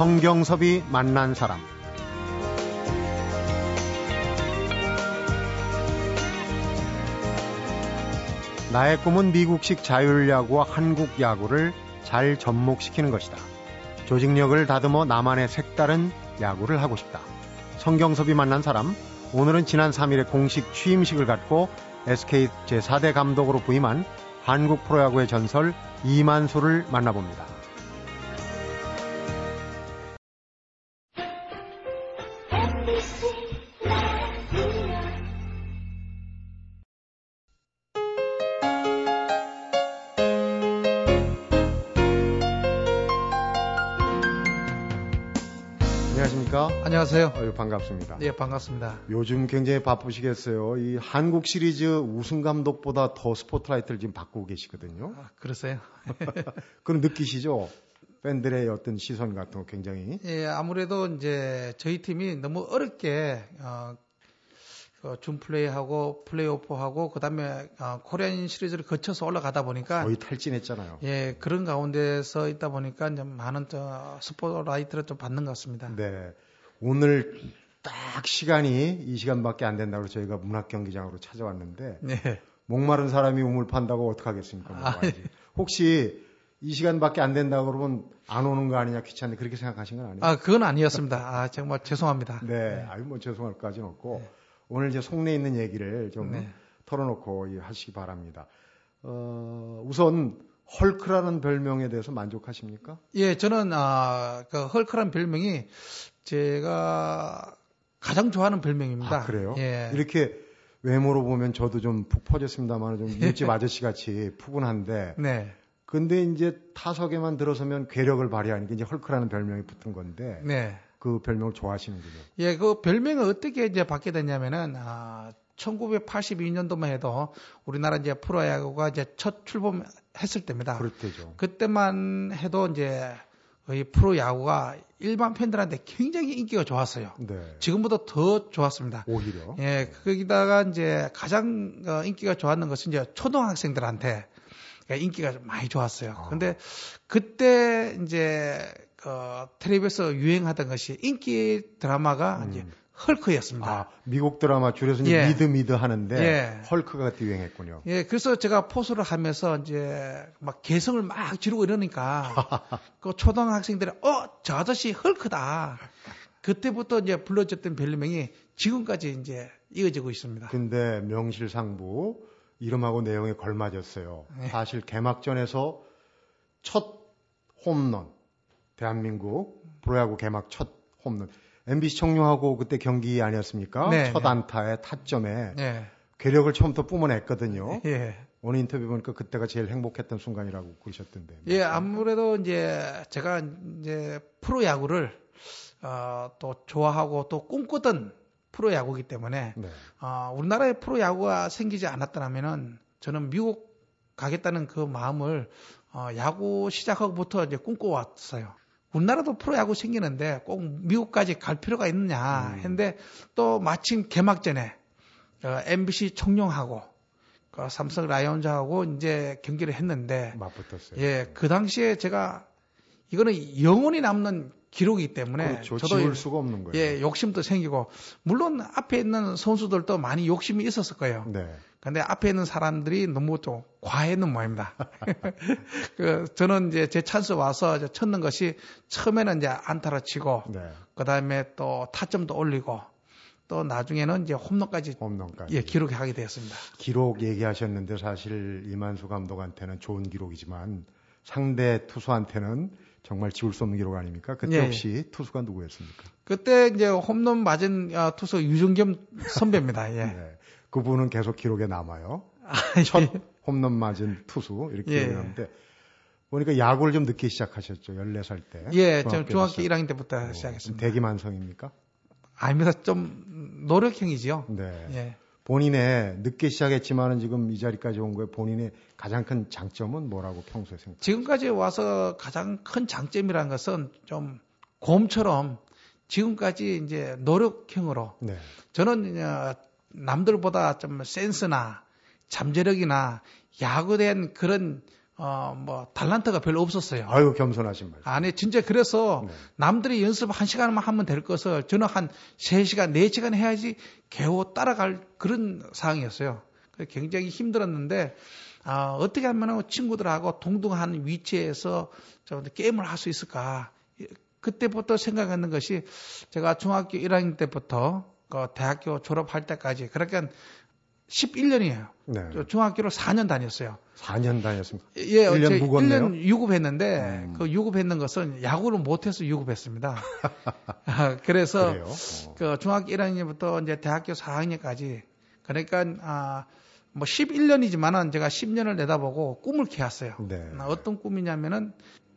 성경섭이 만난 사람 나의 꿈은 미국식 자율야구와 한국 야구를 잘 접목시키는 것이다. 조직력을 다듬어 나만의 색다른 야구를 하고 싶다. 성경섭이 만난 사람, 오늘은 지난 3일에 공식 취임식을 갖고 SK 제4대 감독으로 부임한 한국 프로야구의 전설 이만수를 만나봅니다. 안녕하세요. 아유, 반갑습니다. 네, 반갑습니다. 요즘 굉장히 바쁘시겠어요. 이 한국 시리즈 우승 감독보다 더 스포트라이트를 지금 받고 계시거든요. 아, 그러세요? 그럼 느끼시죠? 팬들의 어떤 시선 같은 거 굉장히. 예, 아무래도 이제 저희 팀이 너무 어렵게 어, 그 준플레이하고 플레이오프하고 그다음에 어, 코리안 시리즈를 거쳐서 올라가다 보니까 거의 탈진했잖아요. 예, 그런 가운데서 있다 보니까 이제 많은 저 스포트라이트를 좀 받는 것 같습니다. 네. 오늘 딱 시간이 이 시간밖에 안 된다고 저희가 문학 경기장으로 찾아왔는데 네. 목마른 사람이 우물 판다고 어떡하겠습니까? 뭐 아, 와야지. 혹시 이 시간밖에 안 된다고 그러면 안 오는 거 아니냐 귀찮네 그렇게 생각하신 건 아니에요? 아, 그건 아니었습니다. 아, 정말 죄송합니다. 네. 아유 뭐 죄송할 까지는 없고 오늘 이제 속내 있는 얘기를 좀 네. 털어놓고 이 하시기 바랍니다. 어, 우선 헐크라는 별명에 대해서 만족하십니까? 예, 저는 아, 그 헐크란 별명이 제가 가장 좋아하는 별명입니다. 아, 그래요? 예. 이렇게 외모로 보면 저도 좀 푹 퍼졌습니다만 좀 일집 아저씨 같이 푸근한데 네. 근데 이제 타석에만 들어서면 괴력을 발휘하니까 이제 헐크라는 별명이 붙은 건데 네. 그 별명을 좋아하시는군요. 예, 그 별명을 어떻게 이제 받게 됐냐면은 아 1982년도만 해도 우리나라 이제 프로야구가 이제 첫 출범했을 때입니다. 그럴 때죠. 그때만 해도 이제 이 프로 야구가 일반 팬들한테 굉장히 인기가 좋았어요. 네. 지금보다 더 좋았습니다. 오히려. 예, 거기다가 이제 가장 어, 인기가 좋았는 것은 이제 초등학생들한테 인기가 좀 많이 좋았어요. 아. 근데 그때 이제 그 텔레비에서 유행하던 것이 인기 드라마가 음. 이제 헐크였습니다. 아, 미국 드라마 줄여서 예. 미드 미드 하는데 예. 헐크가 유행했군요. 예, 그래서 제가 포수를 하면서 이제 막 괴성을 막 지르고 이러니까 그 초등학생들이 어, 저 아저씨 헐크다. 그때부터 이제 불러줬던 별명이 지금까지 이제 이어지고 있습니다. 근데 명실상부 이름하고 내용에 걸맞았어요. 네. 사실 개막전에서 첫 홈런 대한민국 프로야구 개막 첫 홈런 MBC 청룡하고 그때 경기 아니었습니까? 네, 첫 네. 안타에 타점에 예. 괴력을 처음부터 뿜어냈거든요. 예. 오늘 인터뷰 보니까 그때가 제일 행복했던 순간이라고 그러셨던데. 예, 아무래도 이제 제가 이제 프로 야구를 어, 또 좋아하고 또 꿈꾸던 프로 야구이기 때문에 네. 어, 우리나라에 프로 야구가 생기지 않았더라면은 저는 미국 가겠다는 그 마음을 어, 야구 시작하고부터 이제 꿈꿔왔어요. 우리나라도 프로야구 생기는데 꼭 미국까지 갈 필요가 있느냐 음. 했는데 또 마침 개막전에 어, MBC 청룡하고 그 삼성 라이온즈하고 이제 경기를 했는데 맞붙었어요. 예, 그 당시에 제가 이거는 영원히 남는 기록이기 때문에 그렇죠. 저도 지울 수가 없는 거예요. 예, 욕심도 생기고 물론 앞에 있는 선수들도 많이 욕심이 있었을 거예요. 네. 근데 앞에 있는 사람들이 너무 좀 과했는 모양입니다. 그 저는 이제 제 찬스 와서 이제 쳤는 것이 처음에는 이제 안타를 치고 네. 그다음에 또 타점도 올리고 또 나중에는 이제 홈런까지 홈런까지. 예, 기록하게 되었습니다. 기록 얘기하셨는데 사실 이만수 감독한테는 좋은 기록이지만 상대 투수한테는 정말 지울 수 없는 기록 아닙니까? 그때 예, 혹시 투수가 누구였습니까? 그때 이제 홈런 맞은 아, 투수 유정겸 선배입니다. 예. 네. 그분은 계속 기록에 남아요. 아, 첫 예. 홈런 맞은 투수 이렇게 예. 기록하는데 보니까 야구를 좀 늦게 시작하셨죠. 14살 때. 예, 저 중학교 시작. 1학년 때부터 어, 시작했습니다. 대기만성입니까? 아닙니다. 좀 노력형이지요. 네. 예. 본인의 늦게 시작했지만은 지금 이 자리까지 온 거에 본인의 가장 큰 장점은 뭐라고 평소에 생각? 지금까지 와서 가장 큰 장점이라는 것은 좀 곰처럼 지금까지 이제 노력형으로 네. 저는 어, 남들보다 좀 센스나 잠재력이나 대한 그런 어, 뭐, 달란트가 별로 없었어요. 아유, 겸손하신 말. 아니, 진짜 그래서 네. 남들이 연습 한 시간만 하면 될 것을 저는 한 3시간, 4시간 해야지 겨우 따라갈 그런 상황이었어요. 굉장히 힘들었는데, 아, 어떻게 하면 친구들하고 동등한 위치에서 저 게임을 할 수 있을까. 그때부터 생각하는 것이 제가 중학교 1학년 때부터 그 대학교 졸업할 때까지 그러니까 11년이에요. 네. 중학교를 4년 다녔어요. 4년 다녔습니다. 예, 1년 묵었네요. 1년 유급했는데 음. 그 유급했는 것은 야구를 못해서 유급했습니다. 아, 그래서 어. 그 중학교 1학년부터 이제 대학교 4학년까지 그러니까 아, 뭐 11년이지만은 제가 10년을 내다보고 꿈을 키웠어요. 네. 어떤 꿈이냐면은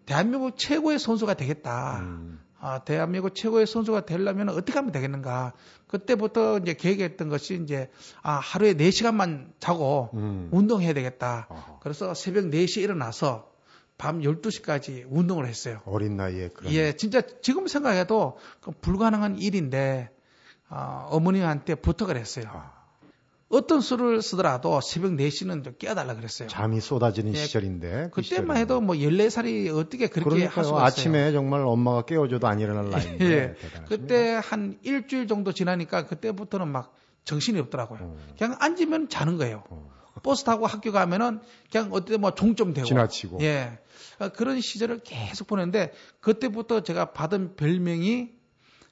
대한민국 최고의 선수가 되겠다. 음. 아, 대한민국 최고의 선수가 되려면 어떻게 하면 되겠는가. 그때부터 이제 계획했던 것이 이제 아, 하루에 4시간만 자고 음. 운동해야 되겠다. 어허. 그래서 새벽 4시에 일어나서 밤 12시까지 운동을 했어요. 어린 나이에 그런. 예, 진짜 지금 생각해도 불가능한 일인데 어, 어머니한테 부탁을 했어요. 아. 어떤 수를 쓰더라도 새벽 4시는 좀 깨워달라 그랬어요. 잠이 쏟아지는 예, 시절인데. 그 그때만 해도 뭐 14살이 어떻게 그렇게 할 수가 있어요. 아침에 정말 엄마가 깨워줘도 안 일어날 나이인데. 예. 그때 한 일주일 정도 지나니까 그때부터는 막 정신이 없더라고요. 어. 그냥 앉으면 자는 거예요. 어. 버스 타고 학교 가면은 그냥 어때 뭐 종점 되고. 지나치고. 예. 그런 시절을 계속 보냈는데 그때부터 제가 받은 별명이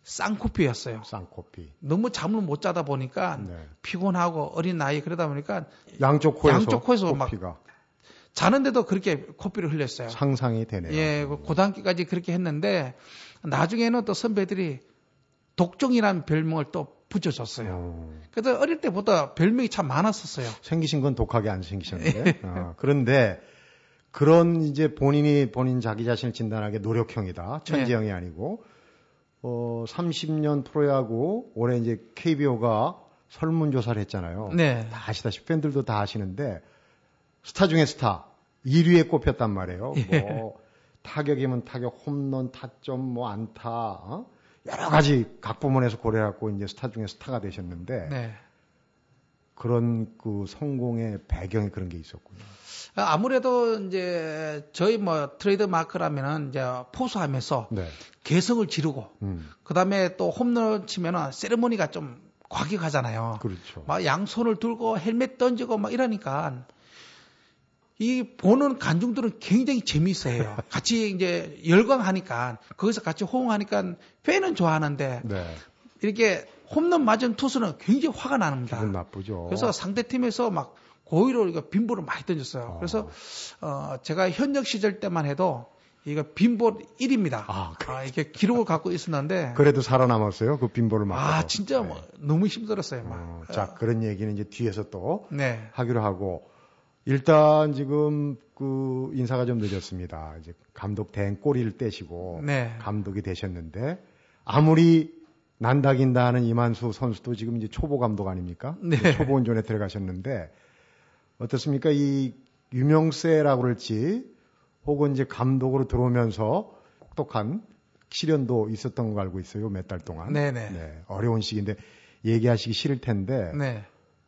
쌍코피였어요. 쌍코피. 너무 잠을 못 자다 보니까 네. 피곤하고 어린 나이 그러다 보니까 양쪽 코에서, 양쪽 코에서 코피가. 막 자는데도 그렇게 코피를 흘렸어요. 상상이 되네요. 예, 그 고등학교까지 그렇게 했는데 나중에는 또 선배들이 독종이라는 별명을 또 붙여줬어요. 오. 그래서 어릴 때보다 별명이 참 많았었어요. 생기신 건 독하게 안 생기셨는데. 어, 그런데 그런 이제 본인이 본인 자기 자신을 진단하게 노력형이다. 천지형이 네. 아니고 어, 30년 프로야구 올해 이제 KBO가 설문조사를 했잖아요. 네. 다 아시다시피 팬들도 다 아시는데 스타 중에 스타 1위에 꼽혔단 말이에요. 예. 뭐 타격이면 타격, 홈런, 타점, 뭐 안타, 어? 여러 가지 각 부문에서 고려해갖고 이제 스타 중에 스타가 되셨는데 네. 그런 그 성공의 배경이 그런 게 있었군요. 아무래도 이제 저희 뭐 트레이드 마크라면은 이제 포수하면서 네. 괴성을 지르고 음. 그다음에 또 홈런 치면은 세레모니가 좀 과격하잖아요. 그렇죠. 막 양손을 들고 헬멧 던지고 막 이러니까 이 보는 관중들은 굉장히 재미있어요. 같이 이제 열광하니까 거기서 같이 호응하니까 팬은 좋아하는데 네. 이렇게 홈런 맞은 투수는 굉장히 화가 납니다. 기분 나쁘죠. 그래서 상대 팀에서 막 고의로 이거 빈볼을 많이 던졌어요. 어. 그래서 어 제가 현역 시절 때만 해도 이거 빈볼 1입니다. 아, 아, 이게 기록을 갖고 있었는데. 그래도 살아남았어요. 그 빈볼을 맞고. 아, 진짜 뭐 네. 너무 힘들었어요. 막. 어, 자, 그런 얘기는 이제 뒤에서 또 네. 하기로 하고 일단 지금 그 인사가 좀 늦었습니다. 이제 감독 된 꼬리를 떼시고 네. 감독이 되셨는데 아무리 난다긴다 하는 이만수 선수도 지금 이제 초보 감독 아닙니까? 네. 초보 온전에 들어가셨는데 어떻습니까? 이 유명세라고 그럴지 혹은 이제 감독으로 들어오면서 혹독한 시련도 있었던 거 알고 있어요. 몇 달 동안. 네네. 네. 어려운 시기인데 얘기하시기 싫을 텐데. 네.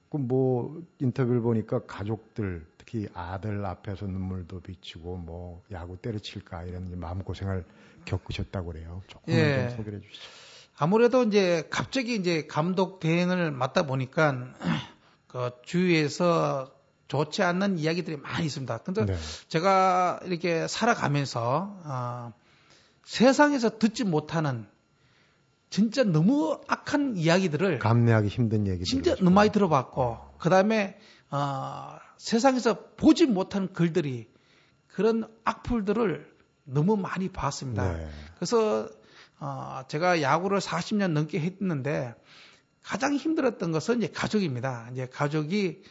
그뭐 인터뷰를 보니까 가족들 특히 아들 앞에서 눈물도 비치고 뭐 야구 때려칠까 이런 마음 고생을 겪으셨다고 그래요. 조금 예. 좀 소개해 주시죠. 아무래도 이제 갑자기 이제 감독 대행을 맡다 보니까 그 주위에서 좋지 않는 이야기들이 많이 있습니다. 근데 네. 제가 이렇게 살아가면서 어, 세상에서 듣지 못하는 진짜 너무 악한 이야기들을 감내하기 힘든 얘기 진짜 너무 많이 들어봤고 그 다음에 어, 세상에서 보지 못한 글들이 그런 악플들을 너무 많이 봤습니다. 네. 그래서 어, 제가 야구를 40년 넘게 했는데 가장 힘들었던 것은 이제 가족입니다. 이제 가족이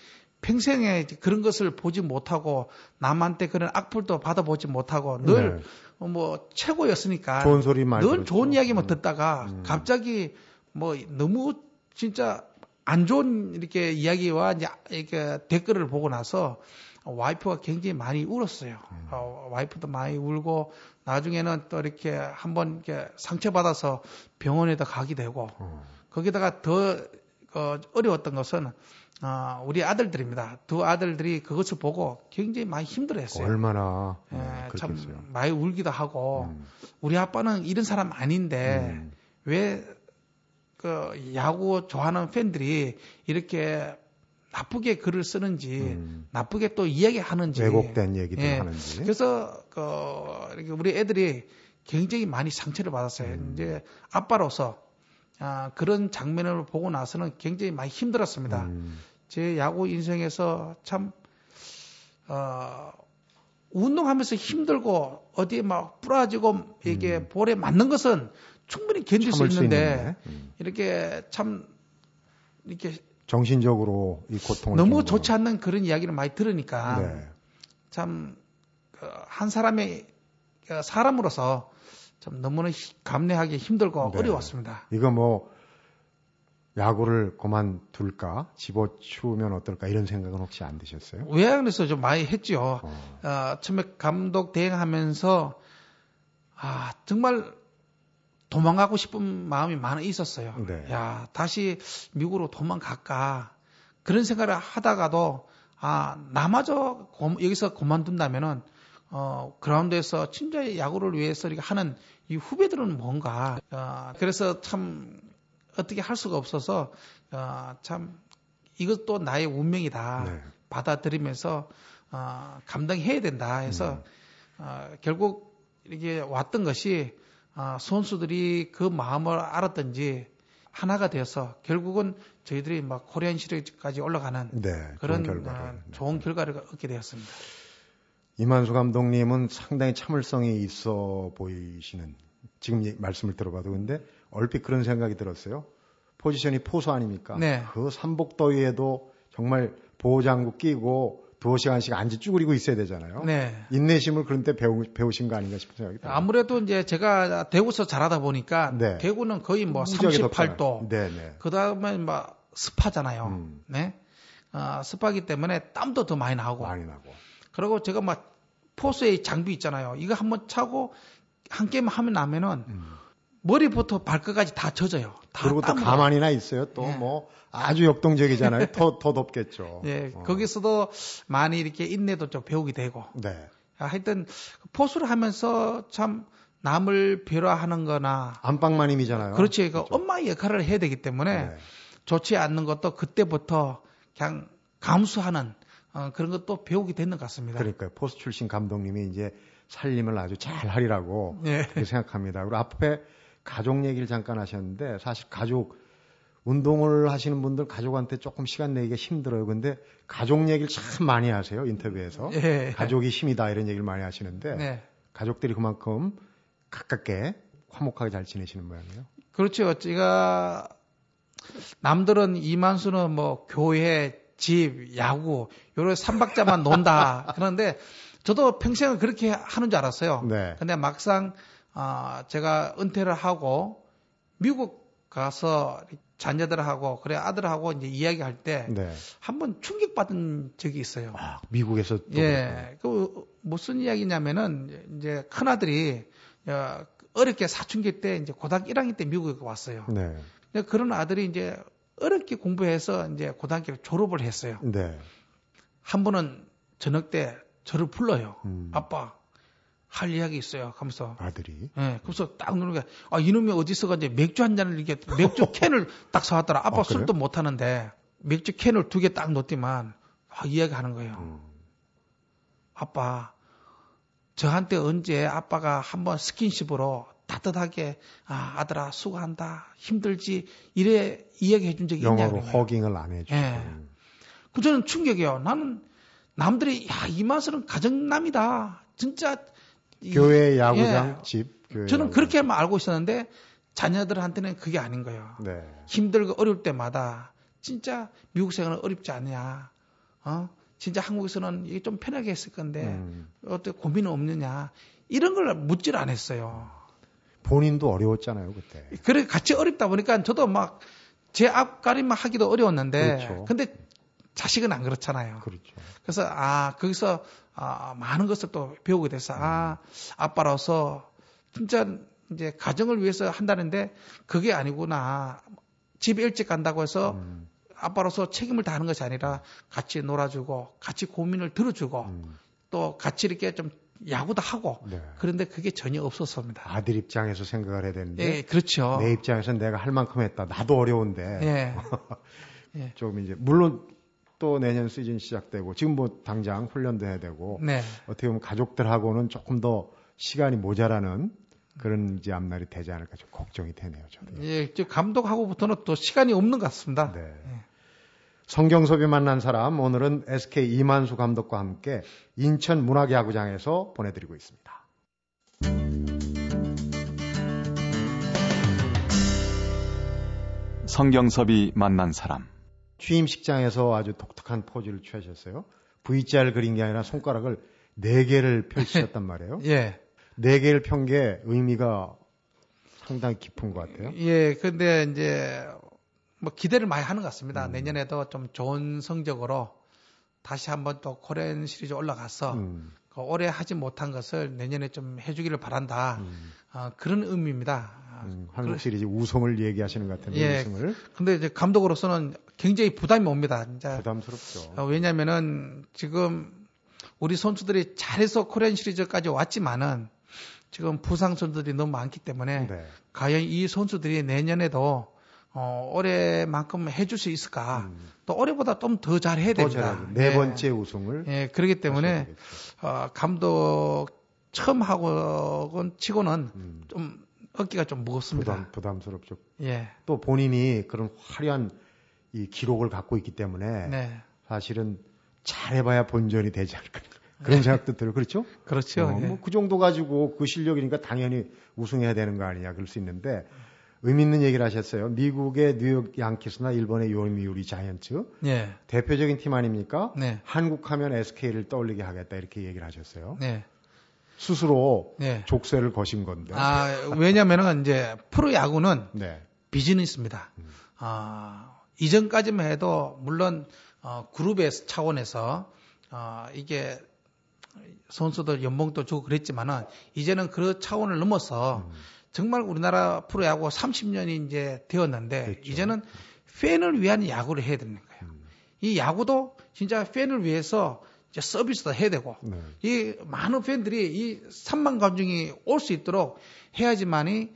평생에 그런 것을 보지 못하고 남한테 그런 악플도 받아보지 못하고 늘뭐 네. 뭐 최고였으니까 좋은 소리 늘 좋은 이야기만 음. 듣다가 음. 갑자기 뭐 너무 진짜 안 좋은 이렇게 이야기와 이제 이렇게 댓글을 보고 나서 와이프가 굉장히 많이 울었어요. 음. 어, 와이프도 많이 울고 나중에는 또 이렇게 한번 이렇게 상처받아서 병원에다 가게 되고 음. 거기다가 더 어, 어려웠던 것은 어, 우리 아들들입니다. 두 아들들이 그것을 보고 굉장히 많이 힘들어했어요. 얼마나 예, 네, 참. 많이 울기도 하고 음. 우리 아빠는 이런 사람 아닌데 음. 왜그 야구 좋아하는 팬들이 이렇게 나쁘게 글을 쓰는지 음. 나쁘게 또 이야기하는지 왜곡된 얘기들 예. 하는지. 그래서 그 우리 애들이 굉장히 많이 상처를 받았어요. 음. 이제 아빠로서 아, 그런 장면을 보고 나서는 굉장히 많이 힘들었습니다. 음. 제 야구 인생에서 참 어, 운동하면서 힘들고 어디에 막 부러지고 이게 음. 볼에 맞는 것은 충분히 견딜 수수 있는데 있는데 음. 이렇게 참 이렇게 정신적으로 이 고통을 너무 좋지. 않는 그런 이야기를 많이 들으니까 네. 참, 그, 한 사람의, 그 사람으로서 좀 너무나 히- 감내하기 힘들고 네. 어려웠습니다. 이거 뭐 야구를 그만둘까 집어치우면 어떨까 이런 생각은 혹시 안 드셨어요? 외양에서 좀 많이 했죠. 어. 어, 처음에 감독 대행하면서, 아, 정말 도망가고 싶은 마음이 많이 있었어요. 네. 야, 다시 미국으로 도망갈까. 그런 생각을 하다가도, 아, 나마저 고- 여기서 그만둔다면은, 어, 그라운드에서 진짜 야구를 위해서 이렇게 하는 이 후배들은 뭔가, 어, 그래서 참, 어떻게 할 수가 없어서, 어, 참, 이것도 나의 운명이다. 네. 받아들이면서, 어, 감당해야 된다 해서, 음. 어, 결국 이렇게 왔던 것이, 어, 선수들이 그 마음을 알았던지, 하나가 되어서 결국은 저희들이 막 코리안 시리즈까지 올라가는 네. 그런 좋은 결과를. 어, 네. 좋은 결과를 얻게 되었습니다. 이만수 감독님은 상당히 참을성이 있어 보이시는 지금 이 말씀을 들어봐도 근데 얼핏 그런 생각이 들었어요. 포지션이 포수 아닙니까? 네. 그 삼복더위에도 정말 보호장구 끼고 두어 시간씩 앉아 쭈그리고 있어야 되잖아요. 네. 인내심을 그런 때 배우, 배우신 거 아닌가 싶은 생각이 들어요. 아무래도 이제 제가 대구에서 자라다 보니까 네. 대구는 거의 뭐 무지하게 38도, 덥잖아요. 네네. 그 다음에 막 습하잖아요. 음. 네. 어, 습하기 때문에 땀도 더 많이 나오고. 많이 나고. 그리고 제가 막 포수의 장비 있잖아요. 이거 한번 차고 한 게임 하면 나면은 음. 머리부터 발끝까지 다 젖어요. 다 그리고 또. 가만히나 있어요. 또 예. 뭐 아주 역동적이잖아요. 더, 더 덥겠죠. 예, 어. 거기서도 많이 이렇게 인내도 좀 배우게 되고. 네. 아, 하여튼 포수를 하면서 참 남을 배려하는 거나 안방마님이잖아요. 그렇지. 그 그렇죠. 엄마의 역할을 해야 되기 때문에 네. 좋지 않는 것도 그때부터 그냥 감수하는 어, 그런 것도 배우게 되는 것 같습니다. 그러니까요. 포스 출신 감독님이 이제 살림을 아주 잘 하리라고 예. 그렇게 생각합니다. 그리고 앞에 가족 얘기를 잠깐 하셨는데 사실 가족 운동을 하시는 분들 가족한테 조금 시간 내기가 힘들어요. 근데 가족 얘기를 참 많이 하세요. 인터뷰에서. 예. 가족이 힘이다 이런 얘기를 많이 하시는데 네. 가족들이 그만큼 가깝게 화목하게 잘 지내시는 모양이에요. 그렇죠. 제가 남들은 이만수는 뭐 교회, 집, 야구 요런 삼박자만 논다. 그런데 저도 평생을 그렇게 하는 줄 알았어요. 네. 근데 막상 아, 제가 은퇴를 하고 미국 가서 자녀들하고 그래 아들하고 이제 이야기할 때 네. 한번 충격 받은 적이 있어요. 아, 미국에서 또 예. 그 무슨 이야기냐면은 이제 큰 아들이 어, 어렵게 사춘기 때 이제 고등학교 1학년 때 미국에 왔어요. 네. 근데 그런 아들이 이제 어렵게 공부해서 이제 고등학교를 졸업을 했어요. 네. 한 번은 저녁 때 저를 불러요. 음. 아빠 할 이야기 있어요. 하면서 아들이. 예, 그래서 딱 누르니까, 아, 이놈이 어디서가 이제 맥주 한 잔을 이렇게, 맥주 캔을 딱 사왔더라. 아빠 어, 그래요? 술도 못 하는데, 맥주 캔을 두 개딱 놓더만, 아, 이야기 하는 거예요. 음. 아빠, 저한테 언제 아빠가 한번 스킨십으로 따뜻하게, 아, 아들아, 수고한다. 힘들지. 이래 이야기 해 준 적이 영어로 있냐고. 허깅을 안 해주고. 예. 그 저는 충격이에요. 나는 남들이, 야, 이 맛은 가정남이다. 진짜. 이- 교회 야구장 예. 집 교회 저는 야구장. 그렇게만 알고 있었는데 자녀들한테는 그게 아닌 거예요. 네. 힘들고 어려울 때마다 진짜 미국 생활은 어렵지 않냐. 어? 진짜 한국에서는 이게 좀 편하게 했을 건데 음. 어떻게 고민은 없느냐. 이런 걸 묻질 않았어요. 본인도 어려웠잖아요 그때. 그래 같이 어렵다 보니까 저도 막 제 앞가림만 하기도 어려웠는데 그렇죠. 근데 자식은 안 그렇잖아요. 그렇죠. 그래서 아 거기서 아, 많은 것을 또 배우게 돼서 아 아빠로서 진짜 이제 가정을 위해서 한다는데 그게 아니구나 집 일찍 간다고 해서 음. 아빠로서 책임을 다하는 것이 아니라 같이 놀아주고 같이 고민을 들어주고 음. 또 같이 이렇게 좀 야구도 하고 네. 그런데 그게 전혀 없었습니다. 아들 입장에서 생각을 해야 되는데 예, 그렇죠. 내 입장에서 내가 할 만큼 했다. 나도 어려운데. 예. 예. 조금 이제 물론 또 내년 시즌 시작되고 지금 뭐 당장 훈련도 해야 되고 네. 어떻게 보면 가족들하고는 조금 더 시간이 모자라는 그런 이제 앞날이 되지 않을까 좀 걱정이 되네요. 저도. 예, 감독하고부터는 또 시간이 없는 것 같습니다. 네. 예. 성경섭이 만난 사람 오늘은 SK 이만수 감독과 함께 인천 문학야구장에서 보내드리고 있습니다. 성경섭이 만난 사람 취임식장에서 아주 독특한 포즈를 취하셨어요. V자를 그린 게 아니라 손가락을 네 개를 펼치셨단 말이에요. 예. 네 개를 편 게 의미가 상당히 깊은 것 같아요. 예, 근데 이제 뭐 기대를 많이 하는 것 같습니다. 음. 내년에도 좀 좋은 성적으로 다시 한번 또 코리안 시리즈 올라가서 음. 그 올해 하지 못한 것을 내년에 좀 해주기를 바란다. 음. 어, 그런 의미입니다. 음, 한국 시리즈 우승을 얘기하시는 것 같은데 예, 우승을. 근데 이제 감독으로서는 굉장히 부담이 옵니다. 진짜. 부담스럽죠. 어, 왜냐면은 지금 우리 선수들이 잘해서 코리안 시리즈까지 왔지만은 지금 부상 선수들이 너무 많기 때문에 네. 과연 이 선수들이 내년에도 어, 올해만큼 해줄 수 있을까? 음. 또 올해보다 좀 더 잘해야 됩니다. 네, 네 번째 우승을. 예, 그렇기 때문에 어, 감독 처음 하고는 치고는 음. 좀 어깨가 좀 무겁습니다. 부담, 부담스럽죠. 예. 또 본인이 그런 화려한 이 기록을 갖고 있기 때문에 네. 사실은 잘해봐야 본전이 되지 않을까. 그런 네. 생각도 들어요. 그렇죠? 그렇죠. 어, 예. 뭐그 정도 가지고 그 실력이니까 당연히 우승해야 되는 거 아니냐 그럴 수 있는데 의미 있는 얘기를 하셨어요. 미국의 뉴욕 양키스나 일본의 요미우리 자이언츠 네. 대표적인 팀 아닙니까? 네. 한국 하면 SK를 떠올리게 하겠다 이렇게 얘기를 하셨어요. 네. 스스로 네. 족쇄를 거신 건데. 아 왜냐면은 이제 프로 야구는 네. 비즈니스입니다. 음. 아 이전까지만 해도 물론 어, 그룹의 차원에서 어, 이게 선수들 연봉도 주고 그랬지만은 이제는 그 차원을 넘어서 음. 정말 우리나라 프로야구 30년이 이제 되었는데 그렇죠. 이제는 팬을 위한 야구를 해야 되는 거예요. 음. 이 야구도 진짜 팬을 위해서 이제 서비스도 해야 되고 네. 이 많은 팬들이 이 3만 관중이 올 수 있도록 해야지만이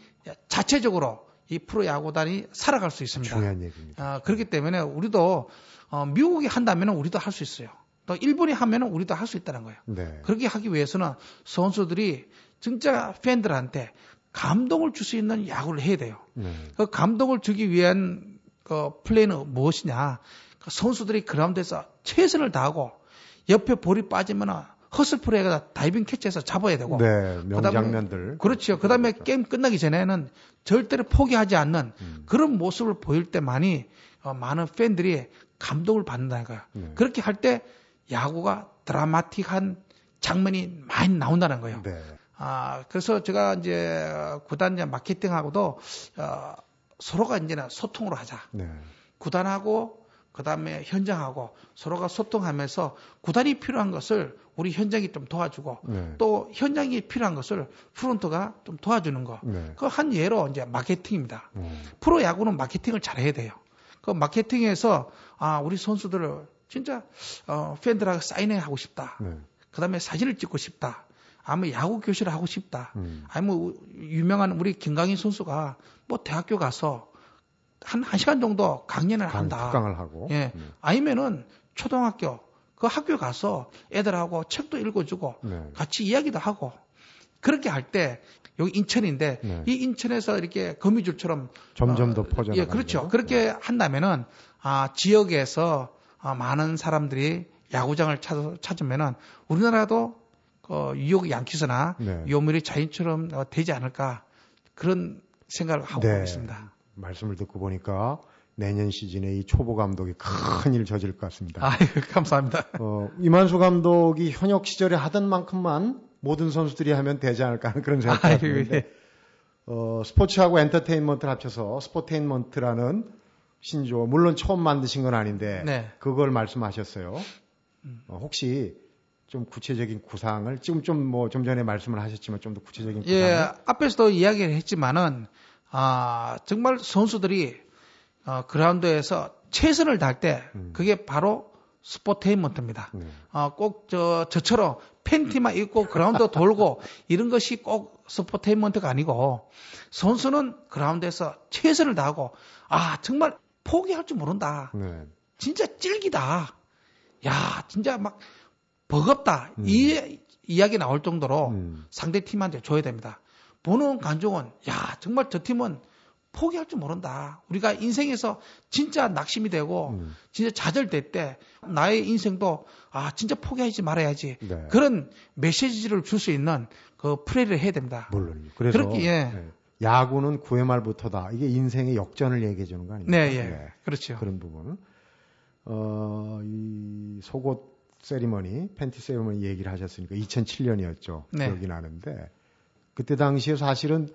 자체적으로 이 프로 야구단이 살아갈 수 있습니다. 중요한 얘기입니다. 아, 그렇기 때문에 우리도 어, 미국이 한다면 우리도 할 수 있어요. 또 일본이 하면 우리도 할 수 있다는 거예요. 네. 그렇게 하기 위해서는 선수들이 진짜 팬들한테 감동을 줄 수 있는 야구를 해야 돼요. 네. 그 감동을 주기 위한 그 플레이는 무엇이냐? 그 선수들이 그라운드에서 최선을 다하고 옆에 볼이 빠지면 허슬 플레이가 다이빙 캐치해서 잡아야 되고. 네, 명장면들. 그렇죠. 그 다음에 게임 끝나기 전에는 절대로 포기하지 않는 음. 그런 모습을 보일 때만이 어, 많은 팬들이 감동을 받는다는 거예요. 네. 그렇게 할 때 야구가 드라마틱한 장면이 많이 나온다는 거예요. 네. 아, 그래서 제가 이제 구단 이제 마케팅하고도 어, 서로가 이제는 소통으로 하자. 네. 구단하고 그 다음에 현장하고 서로가 소통하면서 구단이 필요한 것을 우리 현장이 좀 도와주고 네. 또 현장이 필요한 것을 프론트가 좀 도와주는 거. 네. 그한 예로 이제 마케팅입니다. 음. 프로 야구는 마케팅을 잘 해야 돼요. 그 마케팅에서 아 우리 선수들을 진짜 어, 팬들하고 사인회 하고 싶다. 네. 그다음에 사진을 찍고 싶다. 아무 야구 교실을 하고 싶다. 음. 아니 뭐 유명한 우리 김강인 선수가 뭐 대학교 가서 한 1시간 정도 강연을 강, 한다. 특강을 하고. 예. 음. 아니면은 초등학교 그 학교 가서 애들하고 책도 읽어주고 네. 같이 이야기도 하고 그렇게 할 때 여기 인천인데 네. 이 인천에서 이렇게 거미줄처럼 점점 더 어, 퍼져 예, 그렇죠. 그렇게 네. 한다면은 아 지역에서 아, 많은 사람들이 야구장을 찾, 찾으면은 우리나라도 어, 뉴욕 양키스나 네. 요미리 자인처럼 어, 되지 않을까 그런 생각을 하고 네. 있습니다. 말씀을 듣고 보니까 내년 시즌에 이 초보 감독이 큰 일 저질 것 같습니다. 아, 감사합니다. 어, 이만수 감독이 현역 시절에 하던 만큼만 모든 선수들이 하면 되지 않을까 하는 그런 생각이 드는데 예. 어, 스포츠하고 엔터테인먼트를 합쳐서 스포테인먼트라는 신조 물론 처음 만드신 건 아닌데 네. 그걸 말씀하셨어요. 음. 어, 혹시 좀 구체적인 구상을 지금 좀 뭐 좀 전에 말씀을 하셨지만 좀 더 구체적인 구상 예, 앞에서도 이야기를 했지만은 아 정말 선수들이 어, 그라운드에서 최선을 다할 때 음. 그게 바로 스포테인먼트입니다. 네. 어, 꼭 저, 저처럼 팬티만 입고 그라운드 돌고 이런 것이 꼭 스포테인먼트가 아니고 선수는 그라운드에서 최선을 다하고 아, 정말 포기할 줄 모른다. 네. 진짜 찔기다. 야, 진짜 막 버겁다. 음. 이 이야기 나올 정도로 음. 상대 팀한테 줘야 됩니다. 보는 관중은 야, 정말 저 팀은 포기할 줄 모른다. 우리가 인생에서 진짜 낙심이 되고 음. 진짜 좌절될 때 나의 인생도 아, 진짜 포기하지 말아야지. 네. 그런 메시지를 줄 수 있는 그 플레이를 해야 됩니다. 물론요. 그래서 그렇게, 예. 네. 야구는 9회 말부터다. 이게 인생의 역전을 얘기해 주는 거 아닙니까? 네, 예. 그렇죠. 그런 부분은 어, 이 속옷 세리머니, 팬티 세리머니 얘기를 하셨으니까 2007년이었죠. 네. 기억이 나는데 그때 당시에 사실은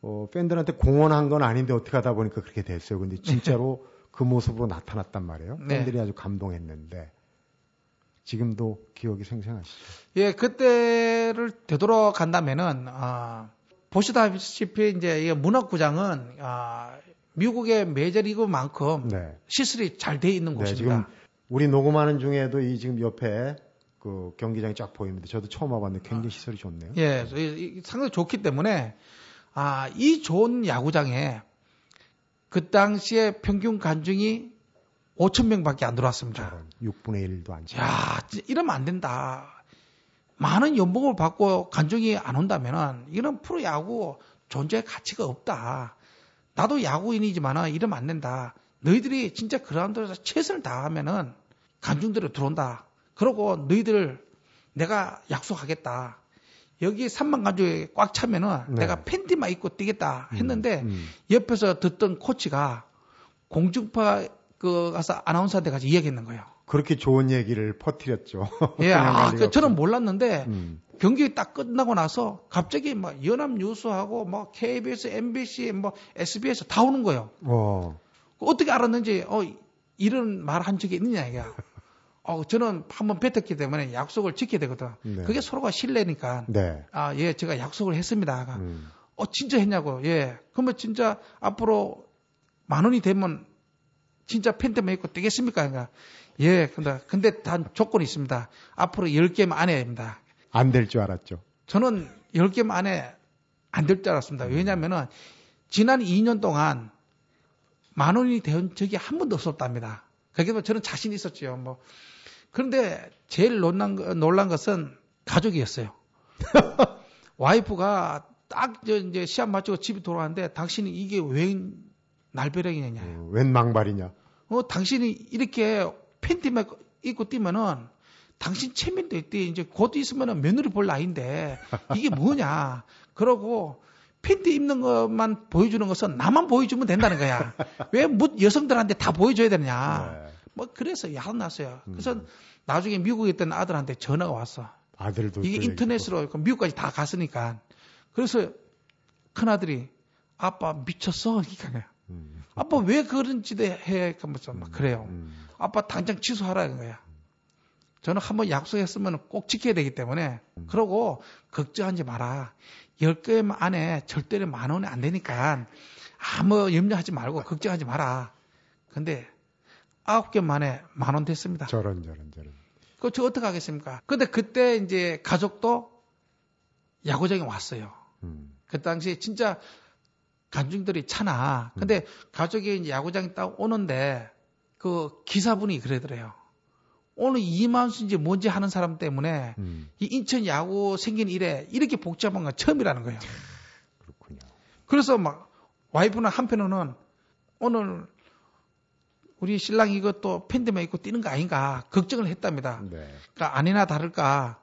어, 팬들한테 공헌한 건 아닌데 어떻게 하다 보니까 그렇게 됐어요. 근데 진짜로 그 모습으로 나타났단 말이에요. 네. 팬들이 아주 감동했는데 지금도 기억이 생생하시죠. 예, 그때를 되돌아간다면은 아, 보시다시피 이제 이 문학구장은 아, 미국의 메이저리그만큼 네. 시설이 잘 돼 있는 네, 곳입니다. 지금 우리 녹음하는 중에도 이 지금 옆에 그 경기장이 쫙 보입니다. 저도 처음 와봤는데 굉장히 시설이 좋네요. 예, 상당히 좋기 때문에 아, 이 좋은 야구장에 그 당시에 평균 관중이 5천 명밖에 안 들어왔습니다. 저런 6분의 1도 안 차. 야, 이러면 안 된다. 많은 연봉을 받고 관중이 안 온다면은 이런 프로 야구 존재의 가치가 없다. 나도 야구인이지만은 이러면 안 된다. 너희들이 진짜 그라운드에서 최선을 다하면은 관중들이 들어온다. 그러고 너희들 내가 약속하겠다. 여기 3만 관중이 꽉 차면은 네. 내가 팬티만 입고 뛰겠다 했는데 음, 음. 옆에서 듣던 코치가 공중파 그 가서 아나운서한테 가서 이야기했는 거예요. 그렇게 좋은 얘기를 퍼뜨렸죠. 예, 아, 그 저는. 몰랐는데 음, 경기 딱 끝나고 나서 갑자기 막 연합뉴스하고 뭐 KBS, MBC, 뭐 SBS 다 오는 거예요. 어, 어떻게 알았는지 어 이런 말 한 적이 있느냐 이게. 어 저는 한 번 뱉었기 때문에 약속을 지켜야 되거든. 네. 그게 서로가 신뢰니까. 네. 아, 예, 제가 약속을 했습니다. 음, 어, 진짜 했냐고. 예. 그러면 진짜 앞으로 만 원이 되면 진짜 팬티만 입고 뛰겠습니까? 그러니까 예, 근데, 근데 단 조건이 있습니다. 앞으로 10개만 안에 됩니다. 안 될 줄 알았죠. 저는 10개만 안에 안 될 줄 알았습니다. 왜냐면은 지난 2년 동안 만 원이 된 적이 한 번도 없었답니다. 그래서 저는 자신 있었죠. 뭐. 그런데 제일 놀란, 거- 놀란 것은 가족이었어요. 와이프가 딱저 이제 시합 마치고 집에 돌아왔는데 당신이 이게 웬 날벼락이냐. 어, 웬 망발이냐. 어, 당신이 이렇게 팬티만 입고 뛰면은 당신 체면도 있대. 이제 곧 있으면은 며느리 볼 나이인데 이게 뭐냐. 그러고 팬티 입는 것만 보여주는 것은 나만 보여주면 된다는 거야. 왜묻 여성들한테 다 보여줘야 되느냐. 네. 뭐 그래서 야단 났어요. 그래서 음. 나중에 미국에 있던 아들한테 전화가 왔어. 아들도 이게 또 인터넷으로 그 미국까지 다 갔으니까. 그래서 큰 아들이 아빠 미쳤어. 그러니까 얘기고. 음, 아빠 왜 그런 짓에 해? 하면서 막 그래요. 음, 아빠 당장 취소하라는 거야. 저는 한번 약속했으면 꼭 지켜야 되기 때문에 그러고 걱정하지 마라. 10개 안에 절대로 만 원이 안 되니까 아무 염려하지 말고 걱정하지 마라. 근데 9개 만에 만 원 됐습니다. 저런 저런 저런. 그거 저 어떻게 하겠습니까? 근데 그때 이제 가족도 야구장에 왔어요. 음, 그 당시에 진짜 관중들이 차나. 근데 가족이 이제 야구장에 딱 오는데 그 기사분이 그러더래요. 오늘 이만수인지 뭔지 하는 사람 때문에 음, 이 인천 야구 생긴 이래 이렇게 복잡한 건 처음이라는 거예요. 그렇군요. 그래서 막 와이프는 한편으로는 오늘 우리 신랑 이것도 팬데믹 입고 뛰는 거 아닌가 걱정을 했답니다. 네. 그러니까 아니나 다를까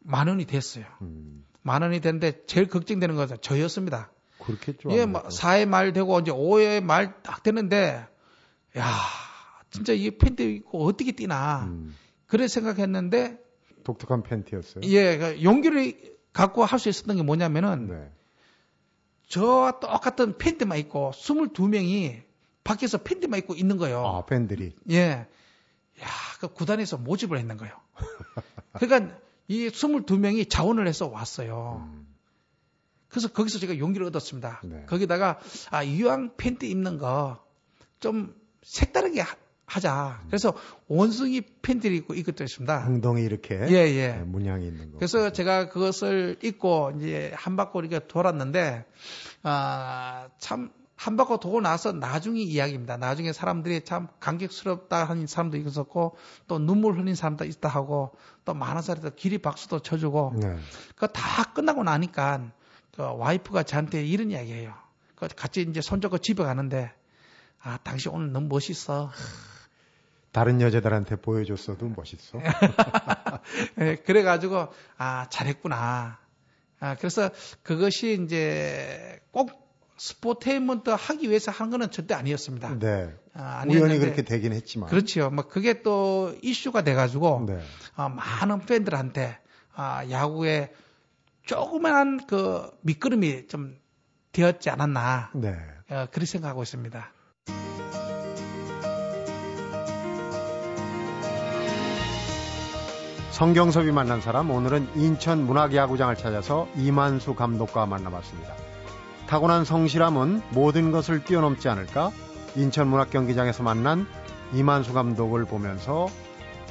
만 원이 됐어요. 음, 만 원이 됐는데 제일 걱정되는 것은 저였습니다. 그렇겠죠. 예, 아무래도. 뭐 4회 말 되고 이제 5회 말딱 되는데 야, 진짜 이 팬티 입고 어떻게 뛰나. 음, 그래 생각했는데 독특한 팬티였어요. 예, 그 용기를 갖고 할 수 있었던 게 뭐냐면은 네. 저와 똑같은 팬티만 입고 22명이 밖에서 팬티만 입고 있는 거예요. 아 팬들이. 예. 야, 그 구단에서 모집을 했는 거예요. 그러니까 이 22명이 자원을 해서 왔어요. 음, 그래서 거기서 제가 용기를 얻었습니다. 네. 거기다가 아 이왕 팬티 입는 거 좀 색다르게 하, 자 그래서 원숭이 팬들이 있고 이것도 있습니다. 엉덩이 이렇게 예, 예. 네, 문양이 있는 거. 그래서 제가 그것을 입고 이제 한 바퀴 이렇게 돌았는데 아, 참 한 바퀴 돌고 나서 나중에 이야기입니다. 나중에 사람들이 참 감격스럽다 하는 사람도 있었고 또 눈물 흘린 사람도 있다 하고 또 많은 사람들 길이 박수도 쳐주고 네. 그다 끝나고 나니까 그 와이프가 저한테 이런 이야기해요. 그 같이 이제 손잡고 집에 가는데 아 당신 오늘 너무 멋있어. 다른 여자들한테 보여줬어도 멋있어. 예, 그래가지고 아 잘했구나. 아 그래서 그것이 이제 꼭 스포테인먼트 하기 위해서 한 거는 절대 아니었습니다. 네. 아, 우연히 아니었는데 그렇게 되긴 했지만. 그렇지요. 뭐 그게 또 이슈가 돼가지고 네. 아, 많은 팬들한테 아, 야구에 조그만한 그 밑거름이 좀 되었지 않았나 네. 어, 그렇게 생각하고 있습니다. 성경섭이 만난 사람 오늘은 인천 문학야구장을 찾아서 이만수 감독과 만나봤습니다. 타고난 성실함은 모든 것을 뛰어넘지 않을까? 인천 문학경기장에서 만난 이만수 감독을 보면서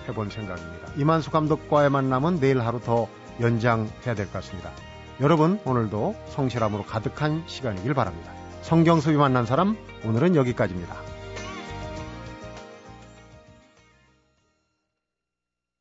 해본 생각입니다. 이만수 감독과의 만남은 내일 하루 더 연장해야 될 것 같습니다. 여러분 오늘도 성실함으로 가득한 시간이길 바랍니다. 성경섭이 만난 사람 오늘은 여기까지입니다.